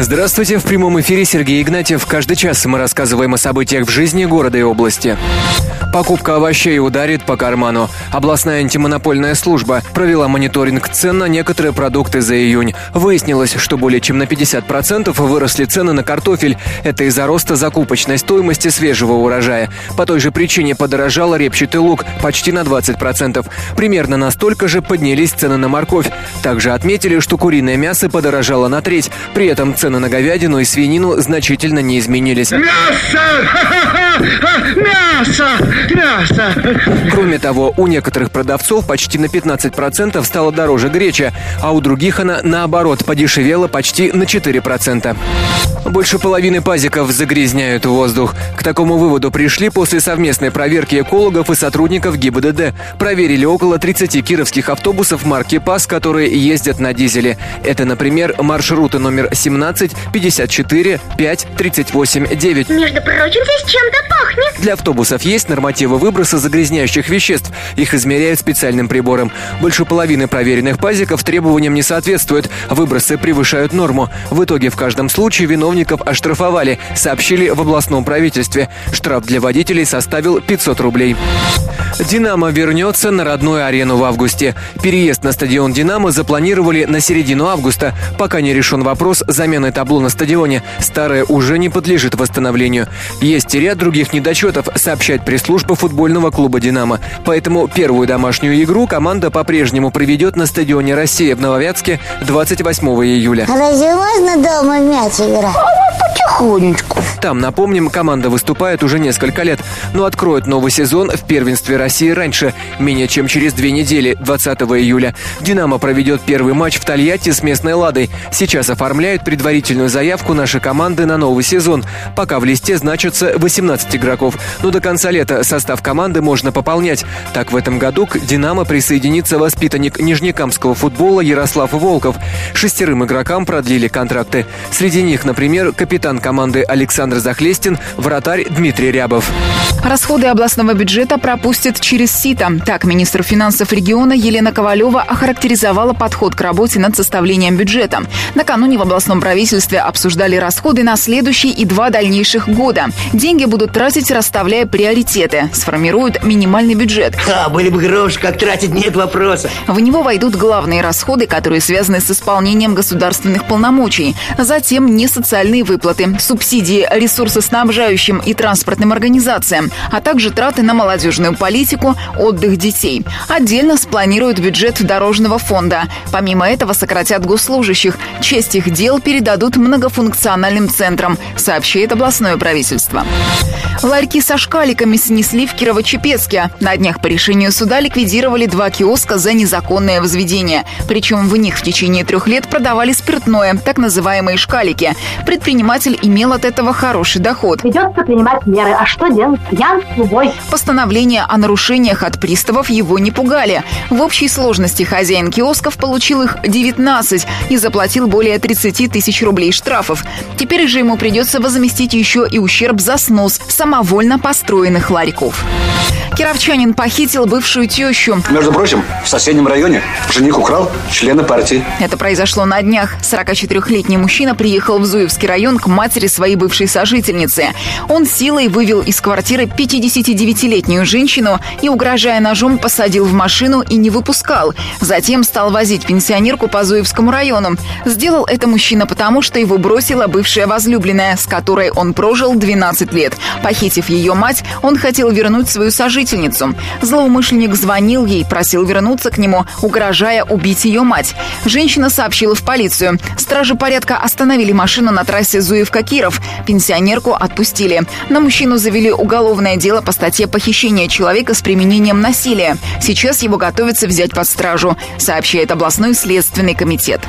Здравствуйте, в прямом эфире Сергей Игнатьев. Каждый час мы рассказываем о событиях в жизни города и области. Покупка овощей ударит по карману. Областная антимонопольная служба провела мониторинг цен на некоторые продукты за июнь. Выяснилось, что более чем на 50% выросли цены на картофель. Это из-за роста закупочной стоимости свежего урожая. По той же причине подорожал репчатый лук почти на 20%. Примерно настолько же поднялись цены на морковь. Также отметили, что куриное мясо подорожало на треть. При этом цены цены на говядину и свинину значительно не изменились. Мясо! Мясо! Мясо! Кроме того, у некоторых продавцов почти на 15% стала дороже греча, а у других она, наоборот, подешевела почти на 4%. Больше половины пазиков загрязняют воздух. К такому выводу пришли после совместной проверки экологов и сотрудников ГИБДД. Проверили около 30 кировских автобусов марки ПАС, которые ездят на дизеле. Это, например, маршруты номер 17, 17 54 5 38 9. Между прочим, здесь чем-то пахнет. Для автобусов есть нормативы выброса загрязняющих веществ. Их измеряют специальным прибором. Больше половины проверенных пазиков требованиям не соответствуют. Выбросы превышают норму. В итоге в каждом случае виновников оштрафовали, сообщили в областном правительстве. Штраф для водителей составил 500 рублей. «Динамо» вернется на родную арену в августе. Переезд на стадион «Динамо» запланировали на середину августа, пока не решен вопрос замены Главное табло на стадионе. Старое уже не подлежит восстановлению. Есть и ряд других недочетов, сообщает пресс-служба футбольного клуба «Динамо». Поэтому первую домашнюю игру команда по-прежнему проведет на стадионе «Россия» в Нововятске 28 июля. А разве можно дома мяч играть? потихонечку. Там, напомним, команда выступает уже несколько лет, но откроет новый сезон в первенстве России раньше, менее чем через две недели, 20 июля. «Динамо» проведет первый матч в Тольятти с местной «Ладой». Сейчас оформляют предварительную заявку нашей команды на новый сезон. Пока в листе значатся 18 игроков, но до конца лета состав команды можно пополнять. Так, в этом году к «Динамо» присоединится воспитанник нижнекамского футбола Ярослав Волков. Шестерым игрокам продлили контракты. Среди них, например, капитан команды Александр Захлестин, вратарь Дмитрий Рябов. Расходы областного бюджета пропустят через СИТа. Так, министр финансов региона Елена Ковалева охарактеризовала подход к работе над составлением бюджета. Накануне в областном правительстве обсуждали расходы на следующие и два дальнейших года. Деньги будут тратить, расставляя приоритеты. Сформируют минимальный бюджет. А, были бы гроши, как тратить, нет вопроса. В него войдут главные расходы, которые связаны с исполнением государственных полномочий. Затем несоциальные выплаты, субсидии ресурсоснабжающим и транспортным организациям, а также траты на молодежную политику, отдых детей. Отдельно спланируют бюджет дорожного фонда. Помимо этого сократят госслужащих. Часть их дел передадут многофункциональным центрам, сообщает областное правительство. Ларьки со шкаликами снесли в Кирово-Чепецке. На днях по решению суда ликвидировали два киоска за незаконное возведение. Причем в них в течение трех лет продавали спиртное, так называемые шкалики. Предприниматель имел от этого хороший доход. Придется принимать меры. А что делать? Пьян, любой. Постановления о нарушениях от приставов его не пугали. В общей сложности хозяин киосков получил их 19 и заплатил более 30 тысяч рублей штрафов. Теперь же ему придется возместить еще и ущерб за снос самовольно построенных ларьков. Кировчанин похитил бывшую тещу. Между прочим, в соседнем районе жених украл члена партии. Это произошло на днях. 44-летний мужчина приехал в Зуевский район к матери своей бывшей сожительницы. Он силой вывел из квартиры 59-летнюю женщину и, угрожая ножом, посадил в машину и не выпускал. Затем стал возить пенсионерку по Зуевскому району. Сделал это мужчина потому, что его бросила бывшая возлюбленная, с которой он прожил 12 лет. Похитив ее мать, он хотел вернуть свою сожительницу. Злоумышленник звонил ей, просил вернуться к нему, угрожая убить ее мать. Женщина сообщила в полицию. Стражи порядка остановили машину на трассе Зуевка-Киров. Пенсионерку отпустили. На мужчину завели уголовное дело по статье «Похищение человека с применением насилия». Сейчас его готовятся взять под стражу, сообщает областной следственный комитет.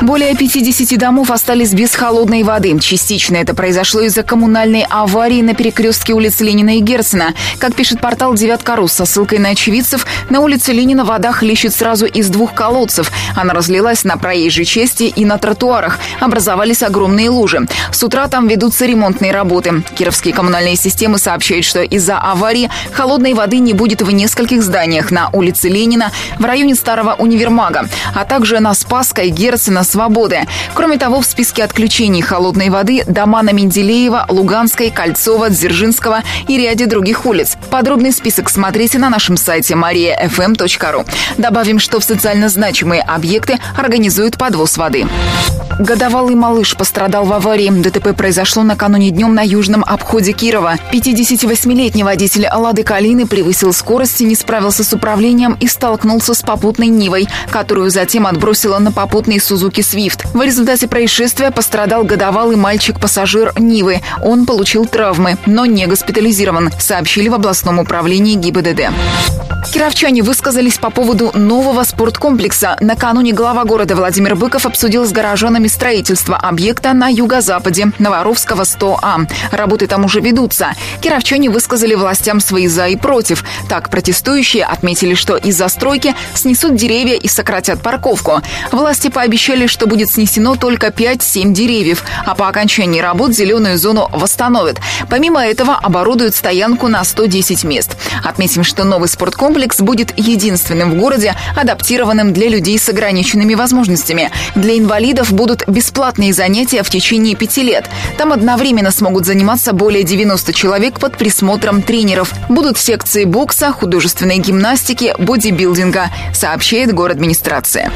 Более 50 домов остались без холодной воды. Частично это произошло из-за коммунальной аварии на перекрестке улиц Ленина и Герцена. Как пишет портал «Девятка.ру» со ссылкой на очевидцев, на улице Ленина вода хлещет сразу из двух колодцев. Она разлилась на проезжей части и на тротуарах. Образовались огромные лужи. С утра там ведутся ремонтные работы. Кировские коммунальные системы сообщают, что из-за аварии холодной воды не будет в нескольких зданиях на улице Ленина, в районе Старого универмага, а также на Спасской, Герцена, Свободы. Кроме того, в списке отключений холодной воды дома на Менделеева, Луганской, Кольцова, Дзержинского и ряде других улиц. Подробный список смотрите на нашем сайте mariafm.ru. Добавим, что в социально значимые объекты организуют подвоз воды. Годовалый малыш пострадал в аварии. ДТП произошло накануне днем на южном обходе Кирова. 58-летний водитель «Лады Калины» превысил скорость, не справился с управлением и столкнулся с попутной «Нивой», которую затем отбросила на попутный «Сузуки Свифт». В результате происшествия пострадал годовалый мальчик-пассажир «Нивы». Он получил травмы, но не госпитализирован, сообщили в областном управлении ГИБДД. Кировчане высказались по поводу нового спорткомплекса. Накануне глава города Владимир Быков обсудил с горожанами строительство объекта на юго-западе Новоровского 100А. Работы там уже ведутся. Кировчане высказали властям свои «за» и «против». Так, протестующие отметили, что из-за стройки снесут деревья и сократят парковку. Власти пообещали, что будет снесено только 5-7 деревьев, а по окончании работ зеленую зону восстановят. Помимо этого, оборудуют стоянку на 110 мест. Отметим, что новый спорткомплекс комплекс будет единственным в городе, адаптированным для людей с ограниченными возможностями. Для инвалидов будут бесплатные занятия в течение пяти лет. Там одновременно смогут заниматься более 90 человек под присмотром тренеров. Будут секции бокса, художественной гимнастики, бодибилдинга, сообщает город администрация.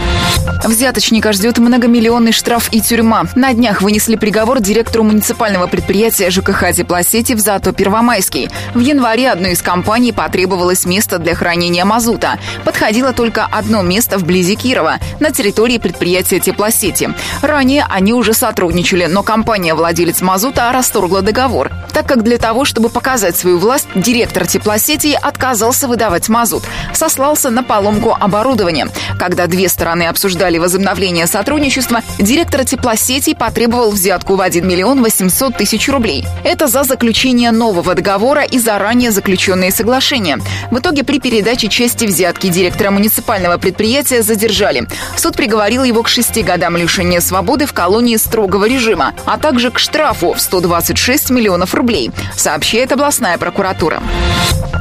Взяточника ждет многомиллионный штраф и тюрьма. На днях вынесли приговор директору муниципального предприятия ЖКХ «Теплосети» в Зато Первомайский. В январе одной из компаний потребовалось место для хранения мазута. Подходило только одно место вблизи Кирова, на территории предприятия теплосети. Ранее они уже сотрудничали, но компания-владелец мазута расторгла договор, так как для того, чтобы показать свою власть, директор теплосети отказался выдавать мазут, сослался на поломку оборудования. Когда две стороны обсуждали возобновление сотрудничества, директор теплосети потребовал взятку в 1 миллион 800 тысяч рублей. Это за заключение нового договора и заранее заключенные соглашения. В итоге при передаче части взятки директора муниципального предприятия задержали. Суд приговорил его к шести годам лишения свободы в колонии строгого режима, а также к штрафу в 126 миллионов рублей, сообщает областная прокуратура.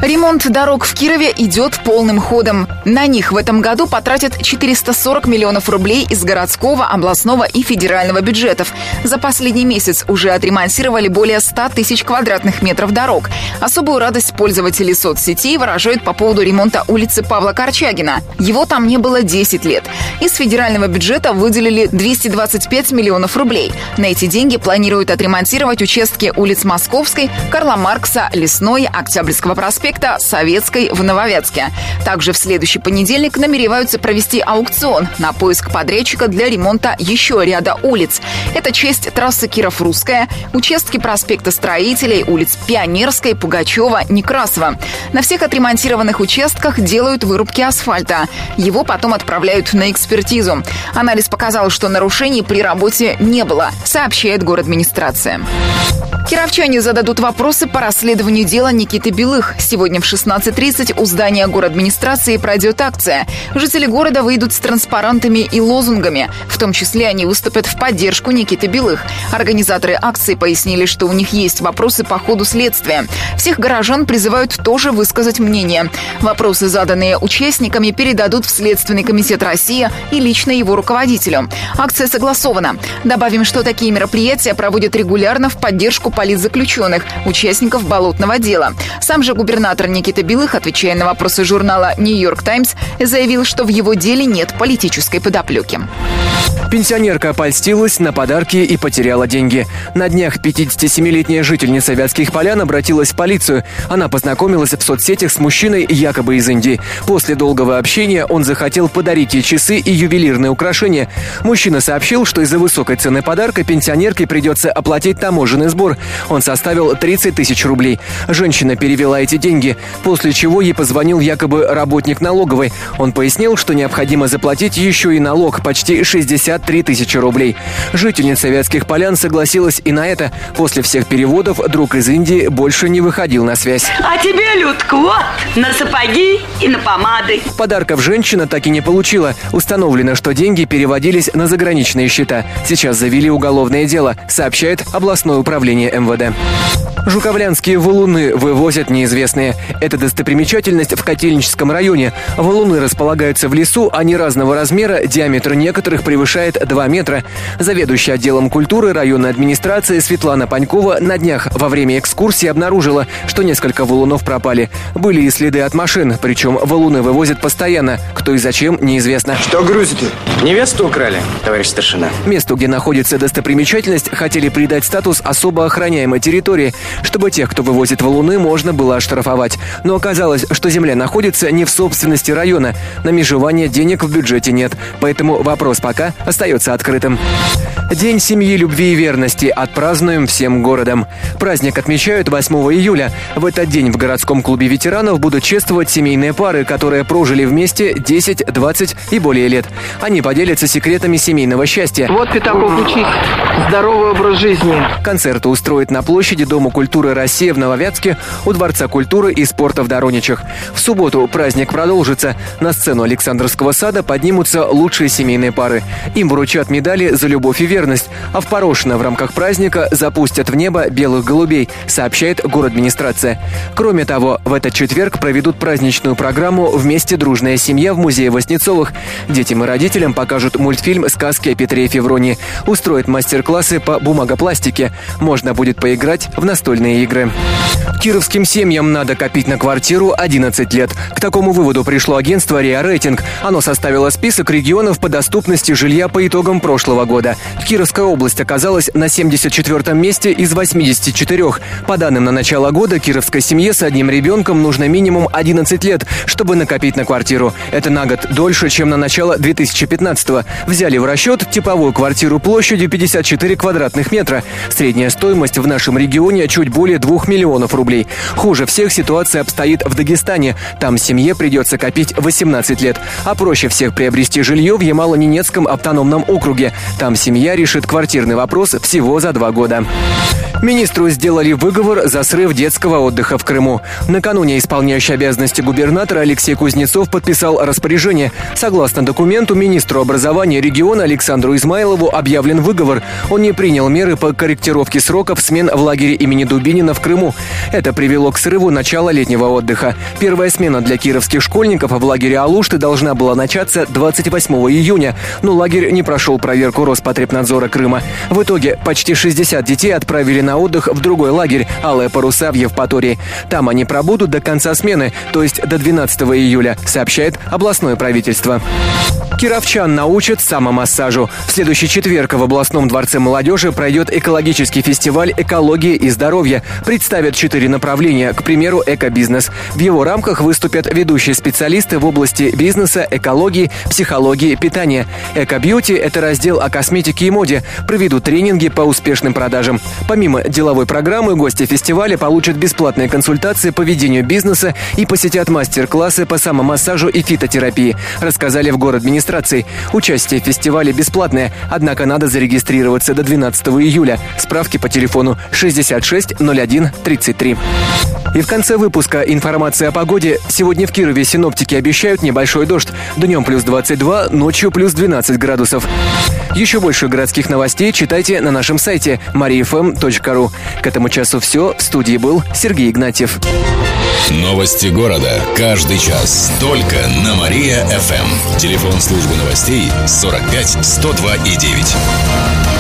Ремонт дорог в Кирове идет полным ходом. На них в этом году потратят 440 миллионов рублей из городского, областного и федерального бюджетов. За последний месяц уже отремонтировали более 100 тысяч квадратных метров дорог. Особую радость пользователи соцсетей выражают по поводу ремонта улицы Павла Корчагина. Его там не было 10 лет. Из федерального бюджета выделили 225 миллионов рублей. На эти деньги планируют отремонтировать участки улиц Московской, Карла Маркса, Лесной, Октябрьского проспекта, Советской в Нововятске. Также в следующий понедельник намереваются провести аукцион на поиск подрядчика для ремонта еще ряда улиц. Это часть трассы Киров-Русская, участки проспекта Строителей, улиц Пионерской, Пугачева, Некрасова. На всех отремонтированных участках делают вырубки асфальта. Его потом отправляют на экспертизу. Анализ показал, что нарушений при работе не было, сообщает город администрация. Кировчане зададут вопросы по расследованию дела Никиты Белых. Сегодня в 16.30 у здания администрации пройдет акция. Жители города выйдут с транспарантами и лозунгами. В том числе они выступят в поддержку Никиты Белых. Организаторы акции пояснили, что у них есть вопросы по ходу следствия. Всех горожан призывают тоже высказать мнение. Вопросы, заданные участниками, передадут в Следственный комитет России и лично его руководителю. Акция согласована. Добавим, что такие мероприятия проводят регулярно в поддержку политзаключенных, участников болотного дела. Сам же губернатор Никита Белых, отвечая на вопросы журнала «Нью-Йорк Таймс», заявил, что в его деле нет политической подоплеки. Пенсионерка польстилась на подарки и потеряла деньги. На днях 57-летняя жительница Вятских полян обратилась в полицию. Она познакомилась в соцсетях с мужчиной, якобы из Индии. После долгого общения он захотел подарить ей часы и ювелирные украшения. Мужчина сообщил, что из-за высокой цены подарка пенсионерке придется оплатить таможенный сбор. Он составил 30 тысяч рублей. Женщина перевела эти деньги, после чего ей позвонил якобы работник налоговой. Он пояснил, что необходимо заплатить еще и налог, почти 63 тысячи рублей. Жительница Вятских полян согласилась и на это. После всех переводов друг из Индии больше не выходил на связь. А тебе, Людка, вот, на сапоги и на помады. Подарков женщина так и не получила. Установлено, что деньги переводились на заграничные счета. Сейчас завели уголовное дело, сообщает областное управление МВД. Жуковлянские валуны вывозят неизвестные. Это достопримечательность в Котельническом районе. Валуны располагаются в лесу, они разного размера, диаметр некоторых превышает 2 метра. Заведующая отделом культуры районной администрации Светлана Панькова на днях во время экскурсии обнаружила, что несколько валунов пропали. Были и следы от машин, причем валуны вывозят постоянно. Кто и зачем, неизвестно. Что грузите? Невесту украли, товарищ старшина. Месту, где находится достопримечательность, хотели придать статус особо охраняемой территории, чтобы тех, кто вывозит валуны, можно было оштрафовать. Но оказалось, что земля находится не в собственности района. На межевание денег в бюджете нет, поэтому вопрос пока остается открытым. День семьи, любви и верности отпразднуем всем городом. Праздник отмечают 8 июля. В этот день в городском клубе ветеранов будут чествовать семейные пары, которые прожили вместе 10, 20 и более лет. Они поделятся секретами семейного счастья. Вот Пятаков учись. Здоровый образ жизни. Концерты устроят на площади Дома культуры России в Нововятске у Дворца культуры и спорта в Дороничах. В субботу праздник продолжится. На сцену Александрского сада поднимутся лучшие семейные пары. Им вручат медали за любовь и верность, а в Порошино в рамках праздника запустят в небо белых голубей, сообщает город администрация. Кроме того, в этот четверг проведут праздничную программу «Вместе дружная семья» в музее Воснецовых. Детям и родителям покажут мультфильм «Сказки о Петре и Февронии», устроят мастер-классы по бумагопластике. Можно будет поиграть в настольные игры. Кировским семьям надо копить на квартиру 11 лет. К такому выводу пришло агентство РИА Рейтинг. Оно составило список регионов по доступности жилья по итогам прошлого года. Кировская область оказалась на 74-м месте из 84. По данным на начало года, кировской семье с одним ребенком нужно минимум 11 лет, чтобы накопить на квартиру. Это на год дольше, чем на начало 2015-го. Взяли в расчет типовую квартиру площадью 54 квадратных метра. Средняя стоимость в нашем регионе чуть более 2 миллионов рублей. Хуже всех ситуация обстоит в Дагестане. Там семье придется копить 18 лет. А проще всех приобрести жилье в Ямало-Ненецком автономном округе. Там семья решит квартирный вопрос всего за два года. Министру сделали выговор за срыв детского отдыха в Крыму. Накануне исполняющий обязанности губернатора Алексей Кузнецов подписал распоряжение. Согласно документу, министру образования региона Александру Измайлову объявлен выговор. Он не принял меры по корректировке сроков смен в лагере имени Дубинина в Крыму. Это привело к срыву начала летнего отдыха. Первая смена для кировских школьников в лагере Алушты должна была начаться 28 июня, но лагерь не прошел проверку Роспотребнадзора Крыма. В итоге почти 60 детей отправили на отдых в другой лагерь «Алые паруса» в Евпатории. Там они пробудут до конца смены, то есть до 12 июля, сообщает областное правительство. Кировчан научат самомассажу. В следующий четверг в областном дворце молодежи пройдет экологический фестиваль «Экология и здоровье». Представят четыре направления, к примеру, экобизнес. В его рамках выступят ведущие специалисты в области бизнеса, экологии, психологии, питания. Экобьюти – это раздел о косметике и моде. Проведут тренинги по успешным продажам. Помимо деловой программы, гости фестиваля получат бесплатные консультации по ведению бизнеса и посетят мастер-классы по самомассажу и фитотерапии, рассказали в город администрации. Участие в фестивале бесплатное, однако надо зарегистрироваться до 12 июля. Справки по телефону 66 01 33. И в конце выпуска информация о погоде. Сегодня в Кирове синоптики обещают небольшой дождь. Днем плюс 22, ночью плюс 12 градусов. Еще больше городских новостей читайте на нашем сайте mariafm.ru. К этому часу все. В студии был Сергей Игнатьев. Новости города. Каждый час. Только на Мария-ФМ. Телефон службы новостей 45 102 и 9.